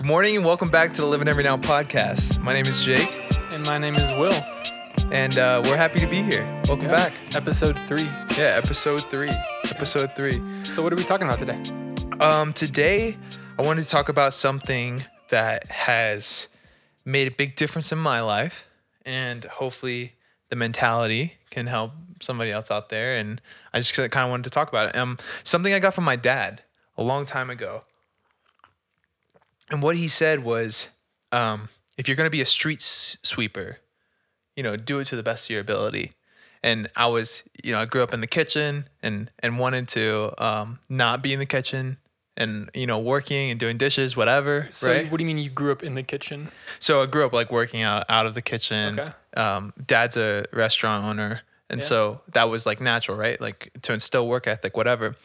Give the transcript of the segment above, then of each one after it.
Good morning and welcome back to the Live in Every Now podcast. My name is Jake, And my name is Will. and uh, we're happy to be here. Welcome Yeah. back. Episode three. Yeah, episode three. Episode three. So, what are we talking about today? Um, today, I wanted to talk about something that has made a big difference in my life, and hopefully, the mentality can help somebody else out there. And I just kind of wanted to talk about it. Um, something I got from my dad a long time ago, and what he said was, um, if you're going to be a street sweeper, you know, do it to the best of your ability. And I was, you know, I grew up in the kitchen and and wanted to um, not be in the kitchen and you know working and doing dishes, whatever. So, right. what do you mean you grew up in the kitchen? So I grew up like working out out of the kitchen. Okay. Um, dad's a restaurant owner, and Yeah. so that was like natural, right? Like to instill work ethic, whatever.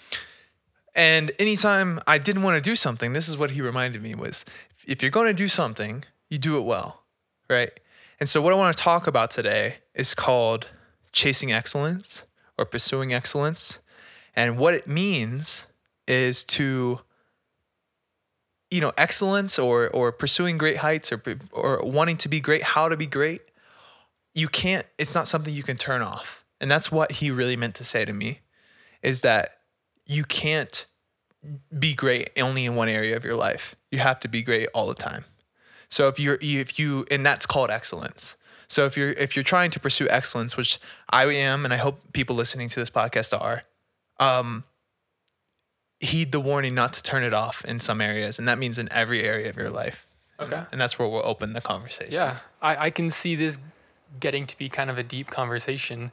And anytime I didn't want to do something, this is what he reminded me was if you're going to do something, you do it well, right? And so what I want to talk about today is called chasing excellence or pursuing excellence. And what it means is to you know excellence or or pursuing great heights or or wanting to be great how to be great you can't it's not something you can turn off and that's what he really meant to say to me is that you can't be great only in one area of your life. You have to be great all the time. So if you're if you and that's called excellence. So if you're if you're trying to pursue excellence which i am and i hope people listening to this podcast are um heed the warning not to turn it off in some areas and that means in every area of your life. Okay. and that's where we'll open the conversation. Yeah, I, I can see this getting to be kind of a deep conversation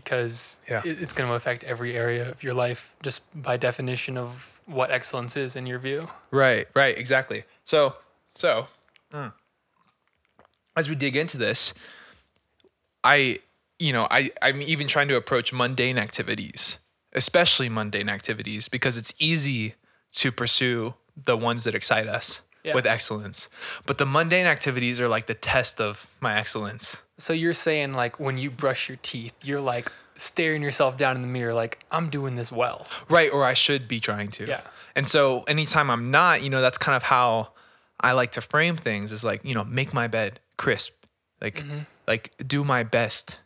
because Yeah. it, it's going to affect every area of your life just by definition of what excellence is in your view. Right, right, exactly. So, so mm, as we dig into this, I, you know, I, I'm even trying to approach mundane activities, especially mundane activities, because it's easy to pursue the ones that excite us Yeah. with excellence. But the mundane activities are like the test of my excellence. So, you're saying, like, when you brush your teeth, you're like staring yourself down in the mirror, like, I'm doing this well. Right, or I should be trying to. Yeah. And so anytime I'm not, you know, that's kind of how I like to frame things is like, you know, make my bed crisp. Like mm-hmm. like do my best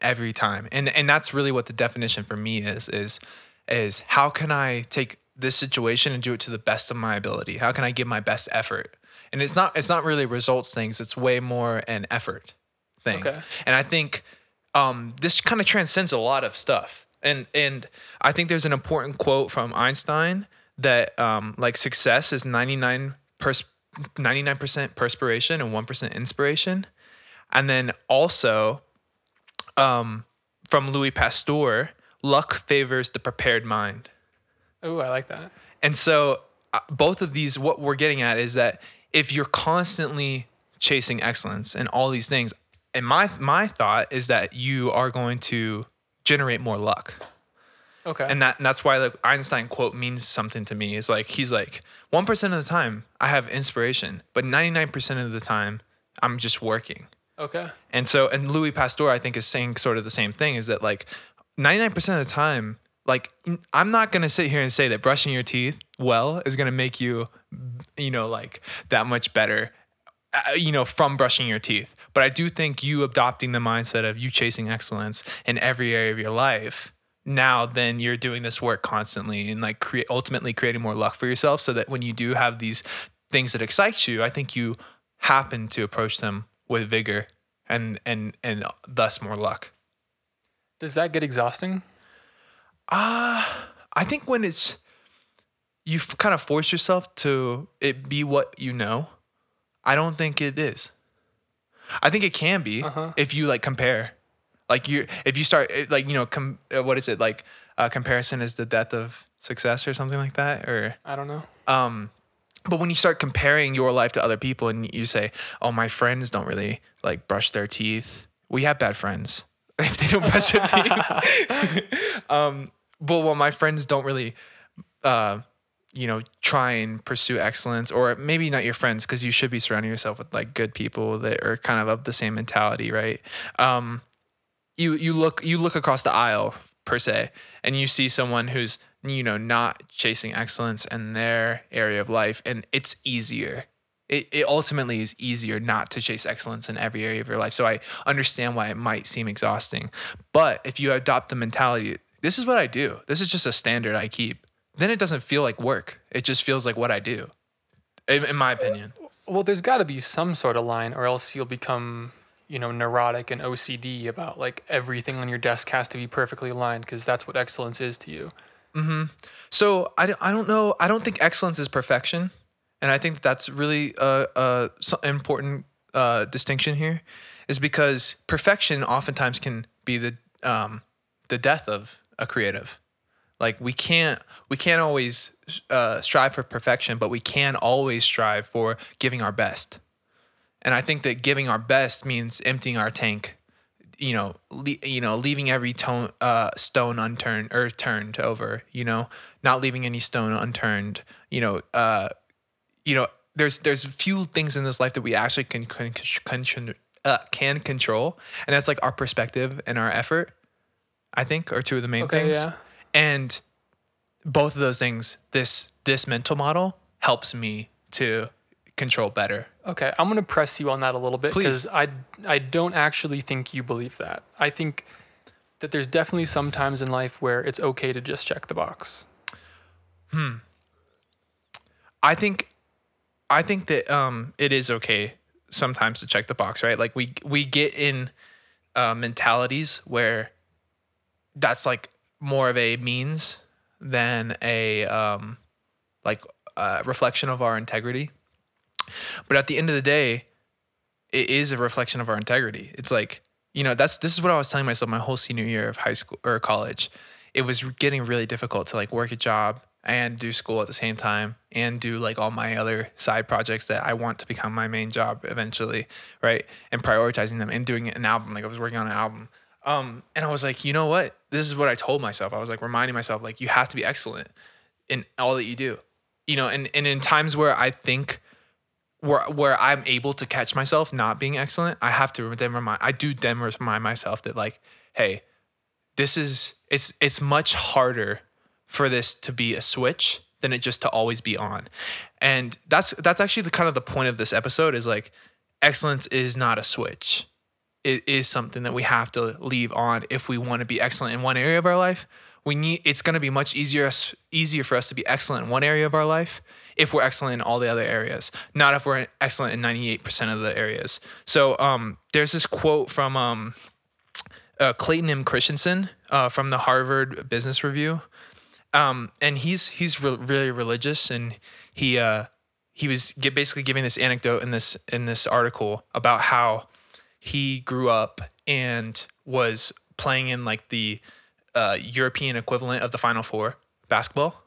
every time. And and that's really what the definition for me is is is how can I take this situation and do it to the best of my ability? How can I give my best effort? And it's not it's not really results things, it's way more an effort thing. Okay. And I think um, this kind of transcends a lot of stuff. And and I think there's an important quote from Einstein that um, like success is 99 pers- 99% perspiration and 1% inspiration. And then also um, from Louis Pasteur, luck favors the prepared mind. Oh, I like that. And so uh, both of these, what we're getting at is that if you're constantly chasing excellence and all these things, and my my thought is that you are going to generate more luck. Okay. And that and that's why the Einstein quote means something to me. Is like he's like one percent of the time I have inspiration, but ninety nine percent of the time I'm just working. okay. And so, and Louis Pasteur, I think, is saying sort of the same thing is that like 99% of the time, like, I'm not going to sit here and say that brushing your teeth well is going to make you, you know, like that much better, you know, from brushing your teeth. But I do think you adopting the mindset of you chasing excellence in every area of your life. Now, then you're doing this work constantly and like create ultimately creating more luck for yourself so that when you do have these things that excite you, I think you happen to approach them with vigor and and and thus more luck. Does that get exhausting? uh I think when it's you kind of force yourself to it be what you know, I don't think it is. I think it can be Uh-huh. if you like compare. Like you if you start eh, like you know com- uh, what is it like uh, comparison is the death of success or something like that or I don't know. um but when you start comparing your life to other people and you say oh my friends don't really like brush their teeth we have bad friends if they don't brush their teeth um but well my friends don't really uh you know try and pursue excellence or maybe not your friends because you should be surrounding yourself with like good people that are kind of of the same mentality right um you you look you look across the aisle per se and you see someone who's you know not chasing excellence in their area of life and it's easier it, it ultimately is easier not to chase excellence in every area of your life. So I understand why it might seem exhausting. But if you adopt the mentality, this is what I do, this is just a standard I keep, then it doesn't feel like work. It just feels like what I do, in, in my opinion. Well, there's got to be some sort of line, or else you'll become, you know, neurotic and OCD about like everything on your desk has to be perfectly aligned because that's what excellence is to you. Hmm. So I, don't- I don't know. I don't think excellence is perfection, and I think that's really a, a important uh, distinction here, is because perfection oftentimes can be the um, the death of a creative. Like we can't we can't always uh, strive for perfection, but we can always strive for giving our best. And I think that giving our best means emptying our tank you know, le- you know, leaving every tone, uh, stone unturned or turned over, you know, not leaving any stone unturned, you know, uh, you know, there's there's few things in this life that we actually can can can, uh, can control, and that's like our perspective and our effort. I think are two of the main Okay, things, yeah. And both of those things, this this mental model helps me to control better. Okay, I'm gonna press you on that a little bit because I I don't actually think you believe that. I think that there's definitely some times in life where it's okay to just check the box. Hmm. I think I think that um it is okay sometimes to check the box, right? Like we we get in uh, mentalities where that's like more of a means than a um like uh, reflection of our integrity. But at the end of the day, it is a reflection of our integrity. It's like, you know, that's this is what I was telling myself my whole senior year of high school or college. It was getting really difficult to like work a job and do school at the same time and do like all my other side projects that I want to become my main job eventually, right? And prioritizing them and doing an album. Like I was working on an album. Um, and I was like, you know what? This is what I told myself. I was like reminding myself, like, you have to be excellent in all that you do. You know, and, and in times where I think where where I'm able to catch myself not being excellent, I have to then remind I do then remind myself that like, hey, this is it's it's much harder for this to be a switch than it just to always be on. And that's that's actually the kind of the point of this episode is like excellence is not a switch. It is something that we have to leave on if we want to be excellent in one area of our life. We need it's going to be much easier easier for us to be excellent in one area of our life if we're excellent in all the other areas, not if we're excellent in 98% of the areas. So um, there's this quote from um, uh, Clayton M. Christensen uh, from the Harvard Business Review, um, and he's he's re- really religious, and he uh, he was basically giving this anecdote in this in this article about how he grew up and was playing in like the uh, European equivalent of the Final Four basketball.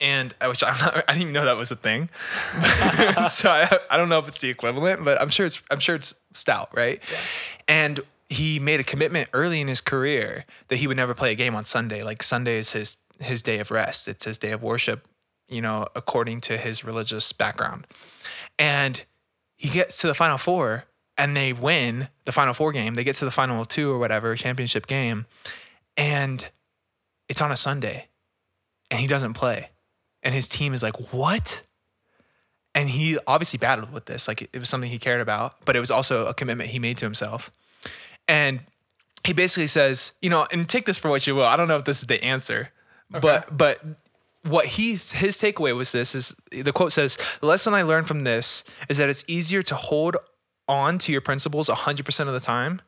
And I which I'm not, I didn't even know that was a thing, so I, I don't know if it's the equivalent, but I'm sure it's I'm sure it's stout, right? And he made a commitment early in his career that he would never play a game on Sunday. Like Sunday is his his day of rest. It's his day of worship, you know, according to his religious background. And he gets to the final four and they win the final four game. They get to the final two or whatever championship game, and it's on a Sunday, and he doesn't play, and his team is like, "What?" And he obviously battled with this, like it was something he cared about, but it was also a commitment he made to himself. And he basically says, you know, and take this for what you will. I don't know if this is the answer, but but what he's his takeaway was this is the quote says the lesson i learned from this is that it's easier to hold on to your principles 100% of the time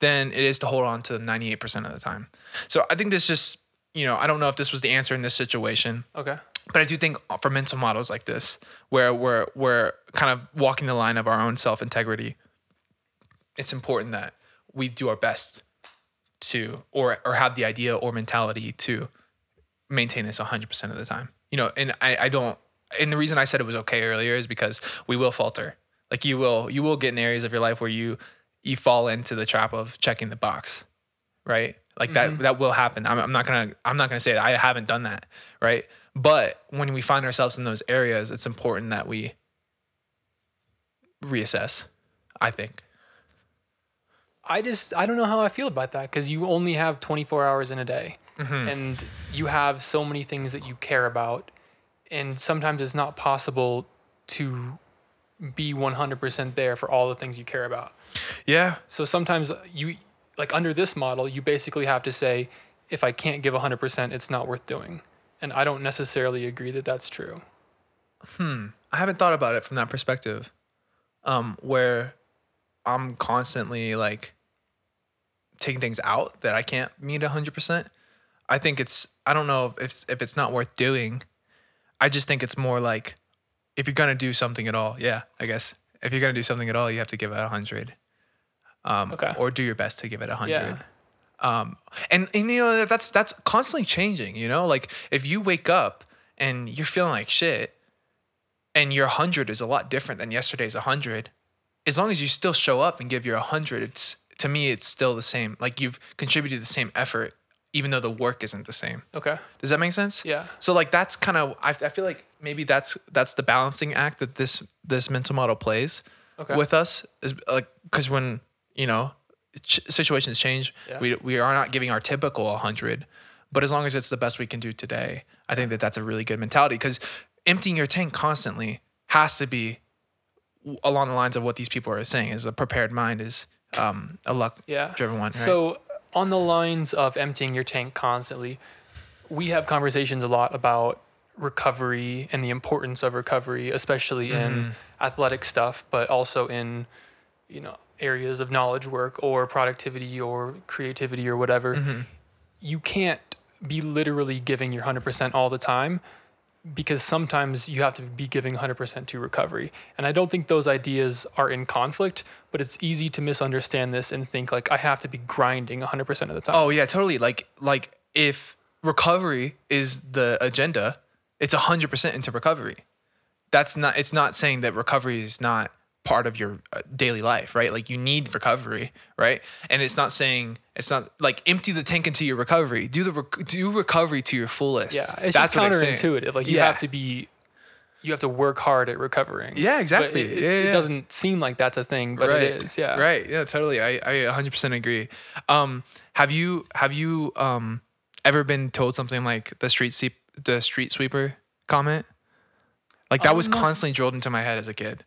than it is to hold on to 98% of the time. So i think this just you know i don't know if this was the answer in this situation Okay. but i do think for mental models like this where we're we're kind of walking the line of our own self-integrity it's important that we do our best to or or have the idea or mentality to maintain this 100% of the time. You know and i i don't and the reason i said it was okay earlier is because we will falter like you will you will get in areas of your life where you you fall into the trap of checking the box right? Like that mm-hmm. that will happen. I'm, I'm not gonna i'm not gonna say that. I haven't done that right? But when we find ourselves in those areas it's important that we reassess i think. I just I don't know how I feel about that because you only have 24 hours in a day, mm-hmm. and you have so many things that you care about, and sometimes it's not possible to be 100% there for all the things you care about. Yeah. So sometimes you like under this model, you basically have to say if I can't give 100%, it's not worth doing. And I don't necessarily agree that that's true. Hmm. I haven't thought about it from that perspective. Um, where I'm constantly like taking things out that I can't meet hundred percent. I think it's I don't know if it's if it's not worth doing. I just think it's more like if you're gonna do something at all, yeah, I guess. If you're gonna do something at all, you have to give it a hundred. Um, Okay. or do your best to give it a hundred. Yeah. Um, and, and you know that's that's constantly changing. You know, like if you wake up and you're feeling like shit, and your 100 is a lot different than yesterday's 100 as long as you still show up and give your 100 it's to me it's still the same like you've contributed the same effort even though the work isn't the same Okay. does that make sense Yeah. so like that's kind of I, I feel like maybe that's that's the balancing act that this this mental model plays Okay. with us is like because when you know ch- situations change Yeah. we, we are not giving our typical 100 but as long as it's the best we can do today i think that that's a really good mentality because emptying your tank constantly has to be along the lines of what these people are saying is a prepared mind is um, a luck Yeah. driven one right? So, on the lines of emptying your tank constantly, we have conversations a lot about recovery and the importance of recovery, especially Mm-hmm. in athletic stuff, but also in, you know, areas of knowledge work or productivity or creativity or whatever. Mm-hmm. You can't be literally giving your 100% all the time because sometimes you have to be giving 100% to recovery. And I don't think those ideas are in conflict, but it's easy to misunderstand this and think like I have to be grinding 100% of the time. Oh yeah, totally. Like like if recovery is the agenda, it's hundred percent into recovery. That's not. It's not saying that recovery is not part of your uh, daily life, right? Like you need recovery, right? And it's not saying it's not like empty the tank into your recovery. Do the rec- do recovery to your fullest. yeah, it's That's just what it's saying. counterintuitive. Like you Yeah. have to be you have to work hard at recovering. Yeah, exactly. it, Yeah, it yeah. doesn't seem like that's a thing, but it is. Yeah. Right. Yeah, totally. I, I 100% agree. Um, have you have you um ever been told something like the street sweep the street sweeper comment? Like that was Um, constantly drilled into my head as a kid.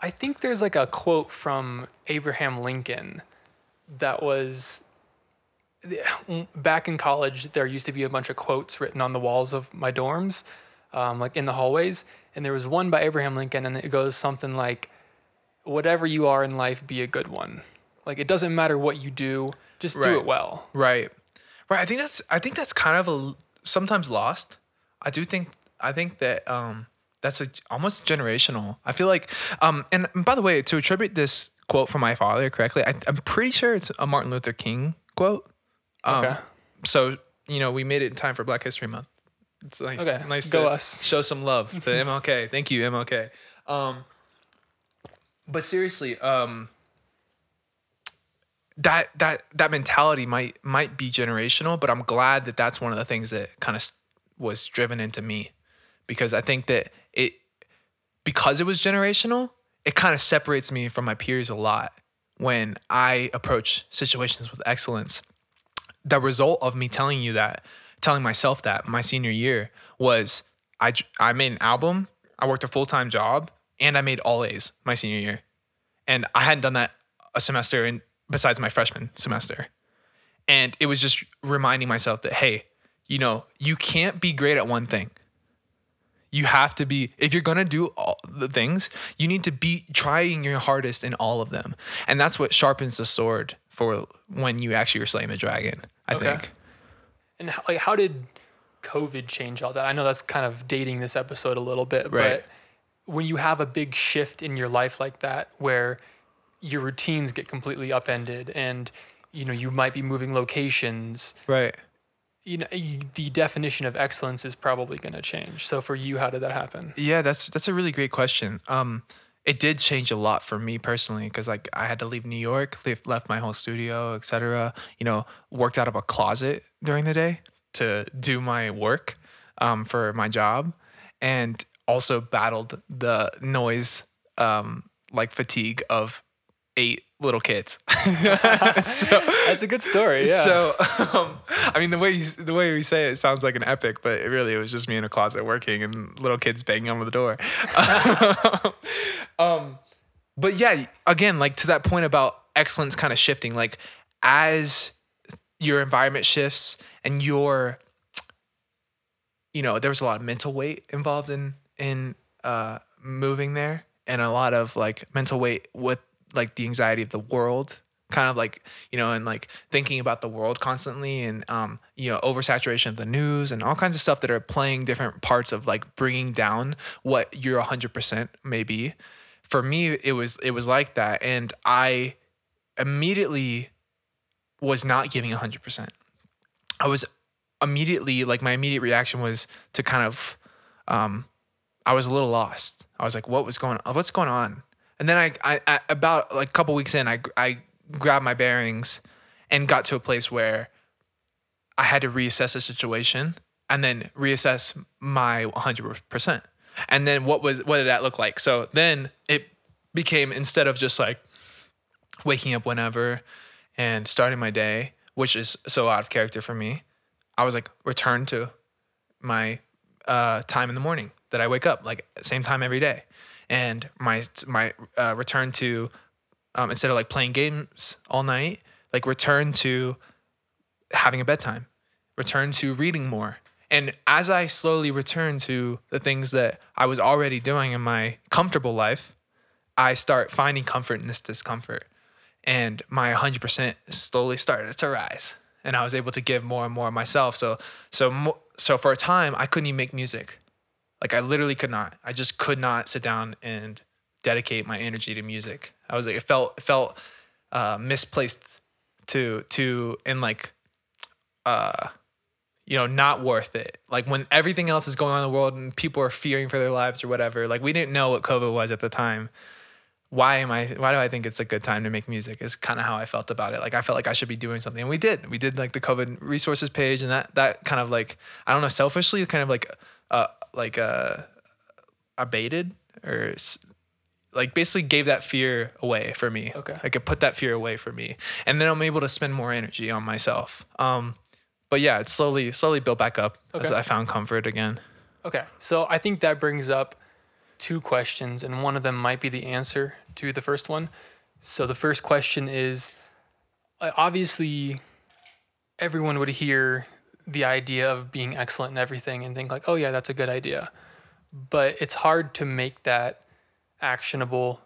I think there's like a quote from Abraham Lincoln that was back in college. There used to be a bunch of quotes written on the walls of my dorms, um, like in the hallways. And there was one by Abraham Lincoln, and it goes something like, Whatever you are in life, be a good one. Like, it doesn't matter what you do, just do it well. Right. Right. I think that's I think that's kind of a sometimes lost. I do think I think that um that's a almost generational. I feel like um and, by the way, to attribute this quote from my father correctly, I, I'm pretty sure it's a Martin Luther King quote. Um, Okay. So you know we made it in time for Black History Month. It's nice. Okay, Nice go to us. show some love to MLK. Thank you, MLK. Um, but seriously, um, that that that mentality might might be generational, but I'm glad that that's one of the things that kind of was driven into me because I think that it because it was generational, it kind of separates me from my peers a lot when I approach situations with excellence. The result of me telling you that, telling myself that my senior year was I I made an album, I worked a full-time job, and I made all A's my senior year. And I hadn't done that a semester in besides my freshman semester. And it was just reminding myself that hey, you know, you can't be great at one thing. You have to be if you're gonna do all the things, you need to be trying your hardest in all of them, and that's what sharpens the sword for when you actually are slaying the dragon. I Okay. think. And how, like, how did COVID change all that? I know that's kind of dating this episode a little bit, Right. but when you have a big shift in your life like that, where your routines get completely upended, and you know you might be moving locations, Right. You know the definition of excellence is probably going to change. So for you, how did that happen? Yeah, that's that's a really great question. Um, it did change a lot for me personally because like I had to leave New York, leave, left my whole studio, etc. You know, worked out of a closet during the day to do my work um, for my job, and also battled the noise um, like fatigue of eight little kids. so, That's a good story. Yeah. so, um, I mean, the way you, the way we say it sounds like an epic, but it really it was just me in a closet working and little kids banging on the door. um, but yeah, again, like to that point about excellence kind of shifting, like as your environment shifts and your, you know, there was a lot of mental weight involved in in uh, moving there, and a lot of like mental weight with like the anxiety of the world kind of like you know and like thinking about the world constantly and um you know oversaturation of the news and all kinds of stuff that are playing different parts of like bringing down what your 100% may be. For me it was it was like that and i immediately was not giving 100% i was immediately like my immediate reaction was to kind of um i was a little lost. I was like what was going on what's going on and then I, I, I about like a couple weeks in i i grabbed my bearings and got to a place where I had to reassess the situation and then reassess my 100%. And then what was what did that look like? So then it became instead of just like waking up whenever and starting my day, which is so out of character for me, I was like return to my uh, time in the morning that I wake up like same time every day, and my my uh, return to um, instead of like playing games all night, like return to having a bedtime, return to reading more. And as I slowly return to the things that I was already doing in my comfortable life, I start finding comfort in this discomfort. And my 100% slowly started to rise. And I was able to give more and more of myself. So, so, so for a time, I couldn't even make music. Like I literally could not. I just could not sit down and dedicate my energy to music. I was like, it felt it felt uh, misplaced to to and like uh you know not worth it. Like when everything else is going on in the world and people are fearing for their lives or whatever like we didn't know what covid was at the time. Why am i why do i think it's a good time to make music is kind of how i felt about it. Like i felt like i should be doing something. And we did. We did like the covid resources page and that that kind of like i don't know selfishly kind of like uh like uh abated or like basically gave that fear away for me. Okay. Like it put that fear away for me. And then I'm able to spend more energy on myself. Um, but yeah, it slowly, slowly built back up as I found comfort again. Okay. So I think that brings up two questions, and one of them might be the answer to the first one. So the first question is uh, obviously, everyone would hear the idea of being excellent in everything and think, like, oh, yeah, that's a good idea. But it's hard to make that actionable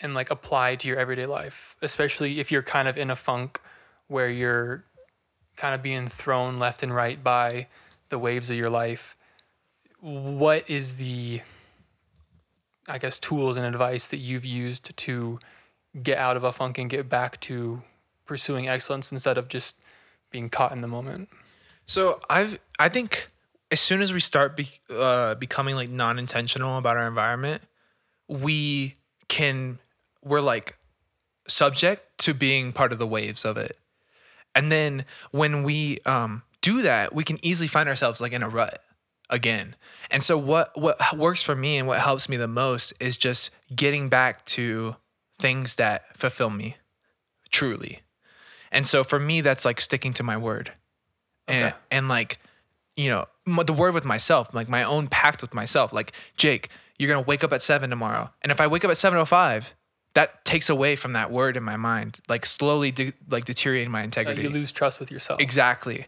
and like apply to your everyday life, especially if you're kind of in a funk where you're kind of being thrown left and right by the waves of your life what is the i guess tools and advice that you've used to get out of a funk and get back to pursuing excellence instead of just being caught in the moment So I've, I think as soon as we start be, uh, becoming like non-intentional about our environment, we can, we're like subject to being part of the waves of it. And then when we um, do that, we can easily find ourselves like in a rut again. And so what what works for me and what helps me the most is just getting back to things that fulfill me truly. And so for me that's like sticking to my word. And Okay. and like you know, the word with myself, like my own pact with myself. Like, Jake, you're gonna wake up at seven tomorrow, and if I wake up at seven o five, that takes away from that word in my mind, like slowly, de- like deteriorating my Uh, integrity. you lose trust with yourself Exactly.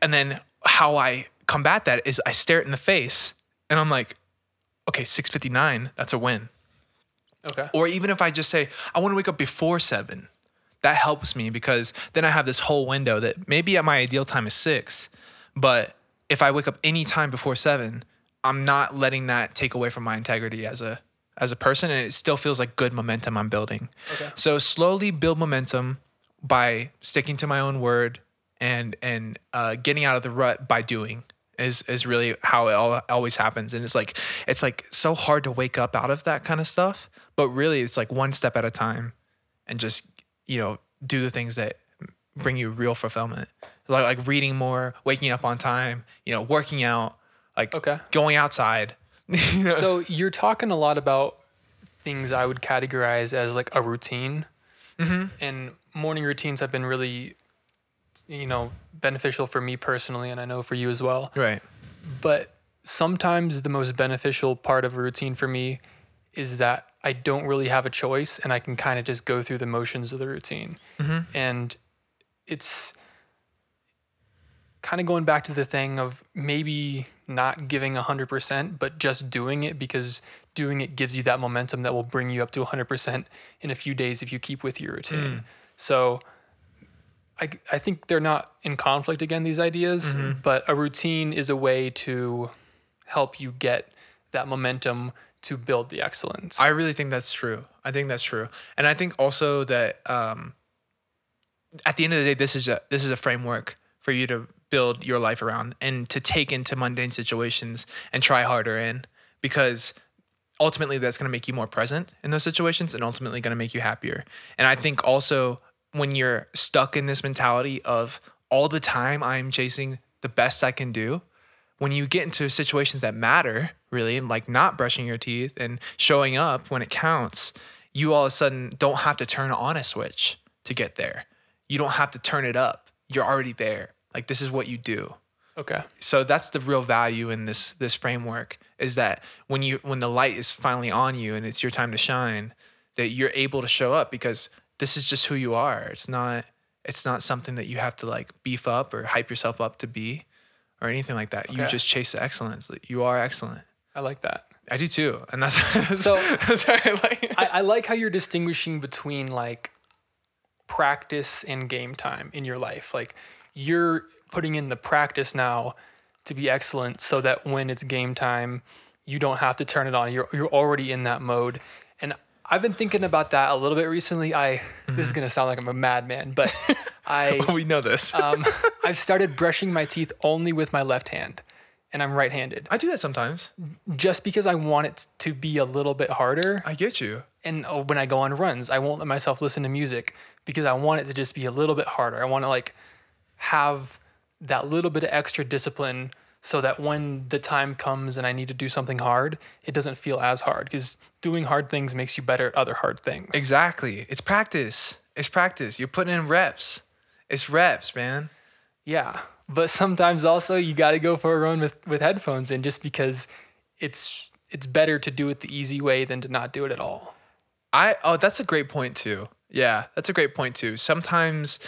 And then how I combat that is I stare it in the face, and I'm like, okay, six fifty nine, that's a win. okay Or even if I just say I want to wake up before seven, that helps me because then I have this whole window that maybe at my ideal time is six, but if I wake up any time before seven, I'm not letting that take away from my integrity as a as a person, and it still feels like good momentum I'm building. Okay. So slowly build momentum by sticking to my own word and and uh, getting out of the rut by doing is is really how it all, always happens and it's like it's like so hard to wake up out of that kind of stuff but really it's like one step at a time and just you know do the things that bring you real fulfillment. Like like reading more waking up on time you know working out like Okay. going outside. So you're talking a lot about things i would categorize as like a routine. Mm-hmm. and morning routines have been really you know beneficial for me personally and i know for you as well. Right. But sometimes the most beneficial part of a routine for me is that I don't really have a choice and I can kind of just go through the motions of the routine. Mm-hmm. And it's kind of going back to the thing of maybe not giving 100%, but just doing it because doing it gives you that momentum that will bring you up to 100% in a few days if you keep with your routine. Mm. So I, I think they're not in conflict again, these ideas, mm-hmm. but a routine is a way to help you get that momentum to build the excellence. I really think that's true. I think that's true, and I think also that um, at the end of the day, this is a this is a framework for you to build your life around and to take into mundane situations and try harder in because ultimately that's going to make you more present in those situations and ultimately going to make you happier. And I think also when you're stuck in this mentality of all the time I'm chasing the best I can do, when you get into situations that matter, really, like not brushing your teeth and showing up when it counts, you all of a sudden don't have to turn on a switch to get there. You don't have to turn it up. You're already there. Like this is what you do. okay. So that's the real value in this this framework is that when you when the light is finally on you and it's your time to shine, that you're able to show up because this is just who you are. It's not it's not something that you have to like beef up or hype yourself up to be or anything like that. You just chase the excellence. You are excellent. I like that. I do too, and that's So- that's I like. I, I like how you're distinguishing between like practice and game time in your life. Like you're putting in the practice now to be excellent so that when it's game time, you don't have to turn it on. You're you're already in that mode. And I've been thinking about that a little bit recently. I this is mm-hmm. gonna sound like I'm a madman, but I we know this. um, I've started brushing my teeth only with my left hand. And I'm right-handed, I do that sometimes. just because I want it to be a little bit harder I get you. and uh, when I go on runs, I won't let myself listen to music because I want it to just be a little bit harder. I want to like have that little bit of extra discipline so that when the time comes and I need to do something hard, it doesn't feel as hard because doing hard things makes you better at other hard things. Exactly. It's practice. It's practice. You're putting in reps. It's reps, man. Yeah. But sometimes also you got to go for a run with, with headphones in just because it's it's better to do it the easy way than to not do it at all. I oh that's a great point too. Yeah, that's a great point too. Sometimes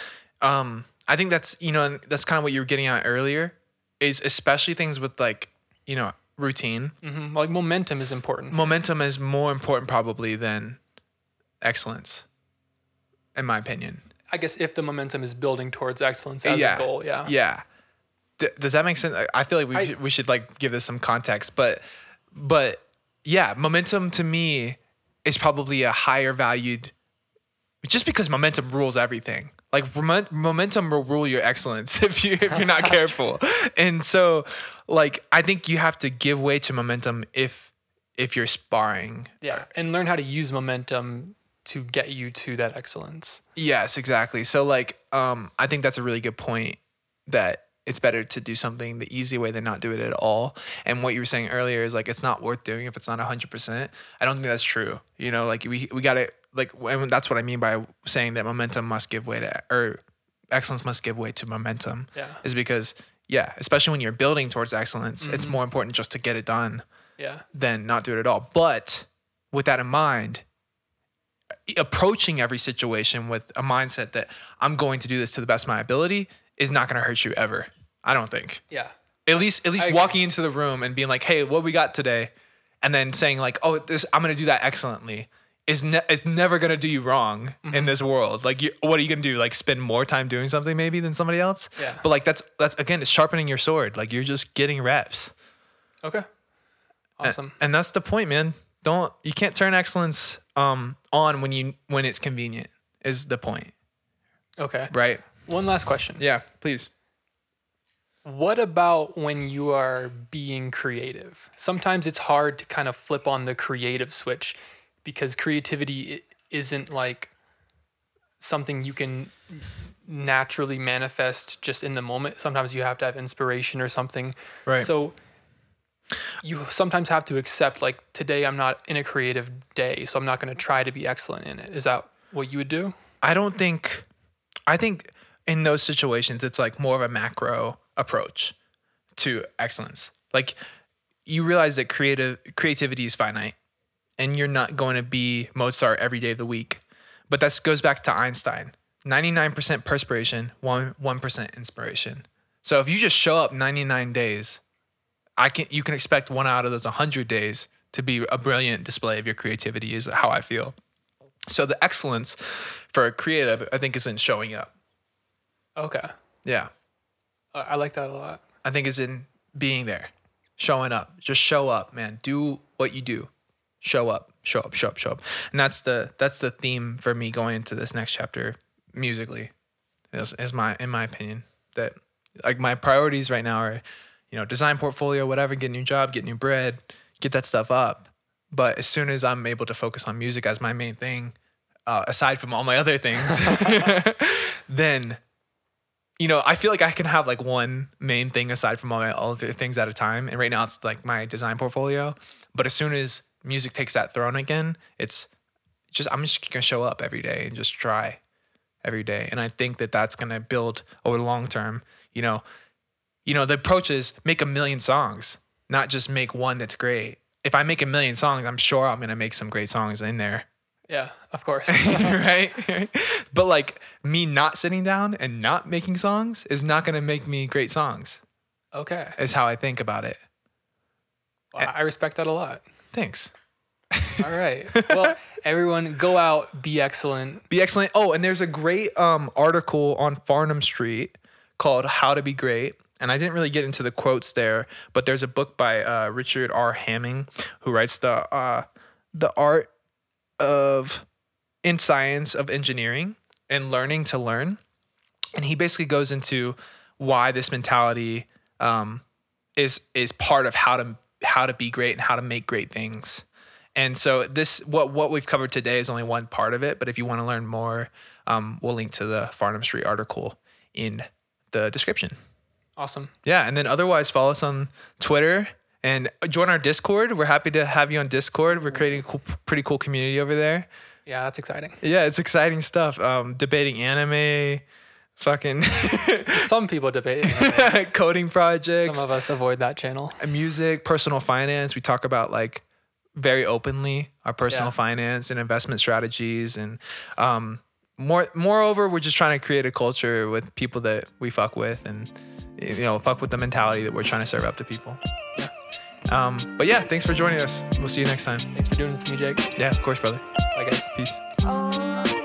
um I think that's you know that's kind of what you were getting at earlier is especially things with like, you know, routine. Mhm. Like momentum is important. Momentum is more important probably than excellence in my opinion. I guess if the momentum is building towards excellence as yeah. a goal, yeah. Yeah. D- does that make sense? I- feel like we I- should, we should like give this some context, but but yeah, momentum to me is probably a higher valued just because momentum rules everything. Like momentum will rule your excellence if you if you're not careful. And so like I think you have to give way to momentum if if you're sparring. Yeah, and learn how to use momentum to get you to that excellence. Yes, exactly. So like um I think that's a really good point that it's better to do something the easy way than not do it at all. And what you were saying earlier is like it's not worth doing if it's not 100%. I don't think that's true. You know, like we we got to like and that's what I mean by saying that momentum must give way to or excellence must give way to momentum. Yeah. Is because yeah, especially when you're building towards excellence, it's more important just to get it done Yeah. than not do it at all. But with that in mind, approaching every situation with a mindset that I'm going to do this to the best of my ability is not going to hurt you ever. I don't think. Yeah. At least, at least walking into the room and being like, "Hey, what we got today," and then saying like, "Oh, this I'm going to do that excellently." Is ne- is never gonna do you wrong Mm-hmm. in this world. Like, you, what are you gonna do? Like, spend more time doing something maybe than somebody else? Yeah. But like, that's that's again, it's sharpening your sword. Like, you're just getting reps. Okay. Awesome. And that's the point, man. Don't you can't turn excellence um on when you when it's convenient is the point. Okay. Right? One last question. Yeah, please. What about when you are being creative? Sometimes it's hard to kind of flip on the creative switch because creativity isn't like something you can naturally manifest just in the moment. Sometimes you have to have inspiration or something. Right. So you sometimes have to accept like today I'm not in a creative day, so I'm not going to try to be excellent in it. Is that what you would do? I don't think I think in those situations it's like more of a macro approach to excellence. Like you realize that creative creativity is finite and you're not going to be Mozart every day of the week. But that goes back to Einstein 99% perspiration, 1%, 1% inspiration. So if you just show up 99 days, I can you can expect one out of those 100 days to be a brilliant display of your creativity is how I feel. So the excellence for a creative I think is in showing up. Okay. Yeah. I like that a lot. I think is in being there, showing up. Just show up, man. Do what you do. Show up, show up, show up, show up. And that's the that's the theme for me going into this next chapter musically. Is, is my in my opinion that like my priorities right now are, you know, design portfolio, whatever, get a new job, get new bread, get that stuff up. But as soon as I'm able to focus on music as my main thing, uh, aside from all my other things, then you know, I feel like I can have like one main thing aside from all my other things at a time. And right now it's like my design portfolio. But as soon as music takes that throne again, it's just, I'm just gonna show up every day and just try every day. And I think that that's gonna build over the long term. You know, you know, the approach is make a million songs, not just make one that's great. If I make a million songs, I'm sure I'm gonna make some great songs in there. Yeah, of course. right? but like me not sitting down and not making songs is not to make me great songs. okay. Is how I think about it. Well, I respect that a lot. Thanks. All right. Well, everyone go out, be excellent. Be excellent. Oh, and there's a great um, article on Farnam Street called "How to Be Great." And I didn't really get into the quotes there, but there's a book by uh, Richard R. Hamming who writes the uh, the art of in science of engineering and learning to learn. And he basically goes into why this mentality um, is is part of how to how to be great and how to make great things. And so this what what we've covered today is only one part of it. But if you want to learn more, um, we'll link to the Farnam Street article in the description. Awesome. Yeah, and then otherwise follow us on Twitter and join our Discord. We're happy to have you on Discord. We're creating a cool, pretty cool community over there. Yeah, that's exciting. Yeah, it's exciting stuff. Um, debating anime, fucking Some people debate. coding projects, Some of us avoid that channel. music, personal finance. We talk about like very openly our personal Yeah. finance and investment strategies, and um, more. Moreover, we're just trying to create a culture with people that we fuck with, and you know, fuck with the mentality that we're trying to serve up to people. Yeah. Um, but yeah, thanks for joining us. We'll see you next time. Thanks for doing this to me, Jake. Yeah, of course, brother. Bye, guys. Peace. Oh,